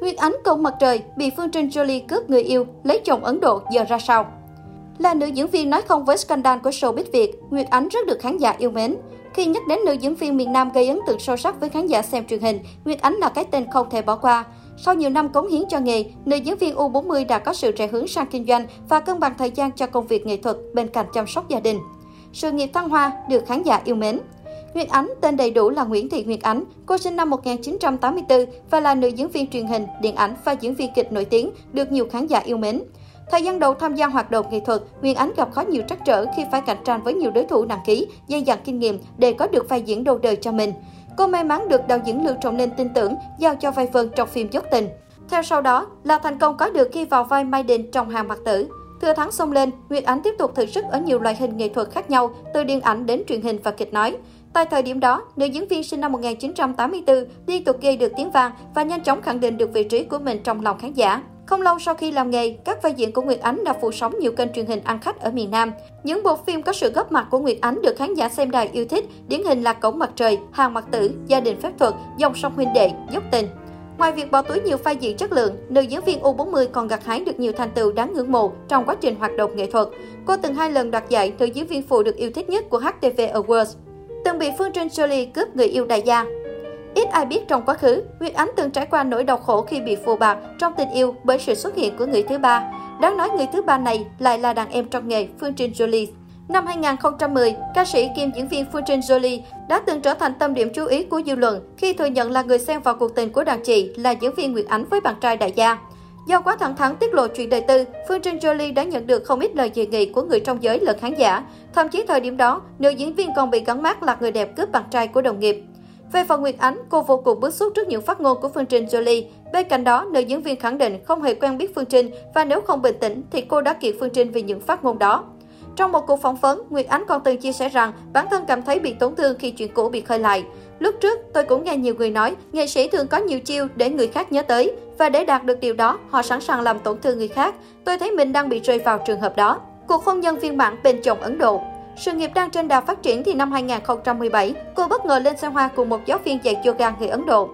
Nguyệt Ánh công mặt trời bị Phương Trinh Jolie cướp người yêu, lấy chồng Ấn Độ giờ ra sao? Là nữ diễn viên nói không với scandal của showbiz Việt, Nguyệt Ánh rất được khán giả yêu mến. Khi nhắc đến nữ diễn viên miền Nam gây ấn tượng sâu sắc với khán giả xem truyền hình, Nguyệt Ánh là cái tên không thể bỏ qua. Sau nhiều năm cống hiến cho nghề, nữ diễn viên U40 đã có sự trẻ hướng sang kinh doanh và cân bằng thời gian cho công việc nghệ thuật bên cạnh chăm sóc gia đình. Sự nghiệp thăng hoa được khán giả yêu mến. Nguyệt Ánh tên đầy đủ là Nguyễn Thị Nguyệt Ánh. Cô sinh năm 1984 và là nữ diễn viên truyền hình, điện ảnh và diễn viên kịch nổi tiếng, được nhiều khán giả yêu mến. Thời gian đầu tham gia hoạt động nghệ thuật, Nguyệt Ánh gặp khó nhiều trắc trở khi phải cạnh tranh với nhiều đối thủ nặng ký, dày dặn kinh nghiệm để có được vai diễn đầu đời cho mình. Cô may mắn được đạo diễn Lưu Trọng Ninh tin tưởng, giao cho vai Vân trong phim Dốt Tình. Theo sau đó là thành công có được khi vào vai Mai Đình trong Hàng Mặt Tử. Thừa thắng xông lên, Nguyệt Ánh tiếp tục thử sức ở nhiều loại hình nghệ thuật khác nhau, từ điện ảnh đến truyền hình và kịch nói. Tại thời điểm đó, nữ diễn viên sinh năm 1984 liên tục gây được tiếng vang và nhanh chóng khẳng định được vị trí của mình trong lòng khán giả. Không lâu sau khi làm nghề, các vai diễn của Nguyệt Ánh đã phủ sóng nhiều kênh truyền hình ăn khách ở miền Nam. Những bộ phim có sự góp mặt của Nguyệt Ánh được khán giả xem đài yêu thích, điển hình là Cổng Mặt Trời, Hàng Mặt Tử, Gia đình phép thuật, Dòng sông huynh đệ, Dốc tình. Ngoài việc bỏ túi nhiều vai diễn chất lượng, nữ diễn viên U40 còn gặt hái được nhiều thành tựu đáng ngưỡng mộ trong quá trình hoạt động nghệ thuật. Cô từng hai lần đoạt giải nữ diễn viên phụ được yêu thích nhất của HTV Awards. Từng bị Phương Trinh Jolie cướp người yêu đại gia. Ít ai biết trong quá khứ, Nguyệt Ánh từng trải qua nỗi đau khổ khi bị phù bạc trong tình yêu bởi sự xuất hiện của người thứ ba. Đáng nói người thứ ba này lại là đàn em trong nghề Phương Trinh Jolie. Năm 2010, ca sĩ kiêm diễn viên Phương Trinh Jolie đã từng trở thành tâm điểm chú ý của dư luận khi thừa nhận là người xen vào cuộc tình của đàn chị là diễn viên Nguyệt Ánh với bạn trai đại gia. Do quá thẳng thắn tiết lộ chuyện đời tư, Phương Trinh Jolie đã nhận được không ít lời dị nghị của người trong giới lẫn khán giả. Thậm chí thời điểm đó, nữ diễn viên còn bị gắn mát là người đẹp cướp bạn trai của đồng nghiệp. Về phần Nguyệt Ánh, cô vô cùng bức xúc trước những phát ngôn của Phương Trinh Jolie. Bên cạnh đó, nữ diễn viên khẳng định không hề quen biết Phương Trinh và nếu không bình tĩnh thì cô đã kiện Phương Trinh vì những phát ngôn đó. Trong một cuộc phỏng vấn, Nguyệt Ánh còn từng chia sẻ rằng bản thân cảm thấy bị tổn thương khi chuyện cũ bị khơi lại. Lúc trước, tôi cũng nghe nhiều người nói, nghệ sĩ thường có nhiều chiêu để người khác nhớ tới. Và để đạt được điều đó, họ sẵn sàng làm tổn thương người khác. Tôi thấy mình đang bị rơi vào trường hợp đó. Cuộc hôn nhân phiên bản bên chồng Ấn Độ sự nghiệp đang trên đà phát triển thì năm 2017, cô bất ngờ lên xe hoa cùng một giáo viên dạy yoga người Ấn Độ.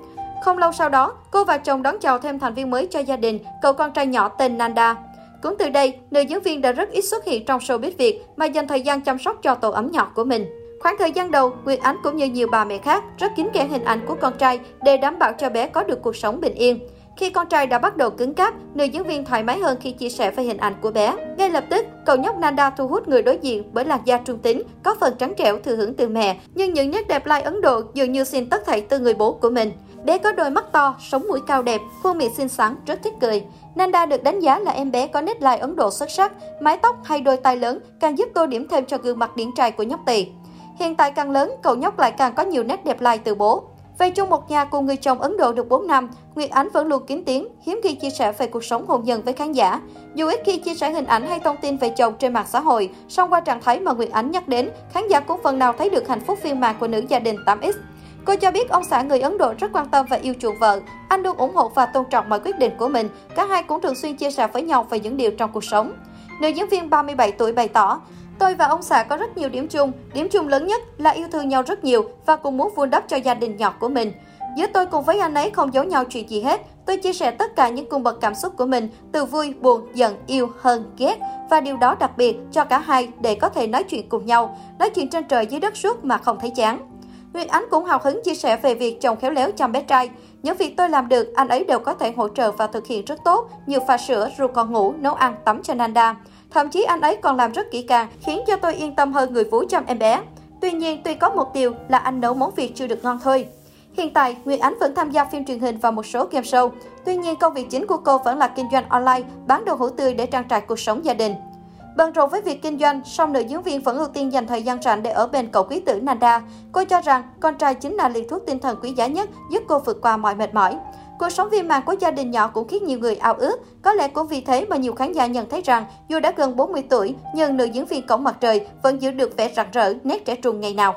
Không lâu sau đó, cô và chồng đón chào thêm thành viên mới cho gia đình, cậu con trai nhỏ tên Nanda. Cũng từ đây, nữ diễn viên đã rất ít xuất hiện trong showbiz Việt mà dành thời gian chăm sóc cho tổ ấm nhỏ của mình. Khoảng thời gian đầu, Nguyệt Ánh cũng như nhiều bà mẹ khác rất kín kẽ hình ảnh của con trai để đảm bảo cho bé có được cuộc sống bình yên. Khi con trai đã bắt đầu cứng cáp, nữ diễn viên thoải mái hơn khi chia sẻ về hình ảnh của bé. Ngay lập tức, cậu nhóc Nanda thu hút người đối diện bởi làn da trung tính, có phần trắng trẻo thừa hưởng từ mẹ, nhưng những nét đẹp lai Ấn Độ dường như xin tất thảy từ người bố của mình. Bé có đôi mắt to, sống mũi cao đẹp, khuôn miệng xinh xắn, rất thích cười. Nanda được đánh giá là em bé có nét lai Ấn Độ xuất sắc, mái tóc hay đôi tai lớn càng giúp tô điểm thêm cho gương mặt điển trai của nhóc tỳ. Hiện tại càng lớn, cậu nhóc lại càng có nhiều nét đẹp lai từ bố. Về chung một nhà cùng người chồng Ấn Độ được 4 năm, Nguyệt Ánh vẫn luôn kín tiếng, hiếm khi chia sẻ về cuộc sống hôn nhân với khán giả. Dù ít khi chia sẻ hình ảnh hay thông tin về chồng trên mạng xã hội, song qua trạng thái mà Nguyệt Ánh nhắc đến, khán giả cũng phần nào thấy được hạnh phúc phiên mãn của nữ gia đình 8X. Cô cho biết ông xã người Ấn Độ rất quan tâm và yêu chuộng vợ. Anh luôn ủng hộ và tôn trọng mọi quyết định của mình. Cả hai cũng thường xuyên chia sẻ với nhau về những điều trong cuộc sống. Nữ diễn viên 37 tuổi bày tỏ, Tôi và ông xã có rất nhiều điểm chung. Điểm chung lớn nhất là yêu thương nhau rất nhiều và cùng muốn vun đắp cho gia đình nhỏ của mình. Giữa tôi cùng với anh ấy không giấu nhau chuyện gì hết. Tôi chia sẻ tất cả những cung bậc cảm xúc của mình, từ vui, buồn, giận, yêu, hơn, ghét. Và điều đó đặc biệt cho cả hai để có thể nói chuyện cùng nhau, nói chuyện trên trời dưới đất suốt mà không thấy chán. nguyên Ánh cũng hào hứng chia sẻ về việc chồng khéo léo chăm bé trai. Những việc tôi làm được, anh ấy đều có thể hỗ trợ và thực hiện rất tốt, như pha sữa, ru con ngủ, nấu ăn, tắm cho Nanda. Thậm chí anh ấy còn làm rất kỹ càng, khiến cho tôi yên tâm hơn người vú chăm em bé. Tuy nhiên, tuy có một điều là anh nấu món Việt chưa được ngon thôi. Hiện tại, nguyễn Ánh vẫn tham gia phim truyền hình và một số game show. Tuy nhiên, công việc chính của cô vẫn là kinh doanh online, bán đồ hữu tươi để trang trải cuộc sống gia đình. Bận rộn với việc kinh doanh, song nữ diễn viên vẫn ưu tiên dành thời gian rảnh để ở bên cậu quý tử Nanda. Cô cho rằng con trai chính là liều thuốc tinh thần quý giá nhất giúp cô vượt qua mọi mệt mỏi. Cuộc sống viên mãn của gia đình nhỏ cũng khiến nhiều người ao ước. Có lẽ cũng vì thế mà nhiều khán giả nhận thấy rằng dù đã gần 40 tuổi, nhưng nữ diễn viên cổng mặt trời vẫn giữ được vẻ rạng rỡ, nét trẻ trung ngày nào.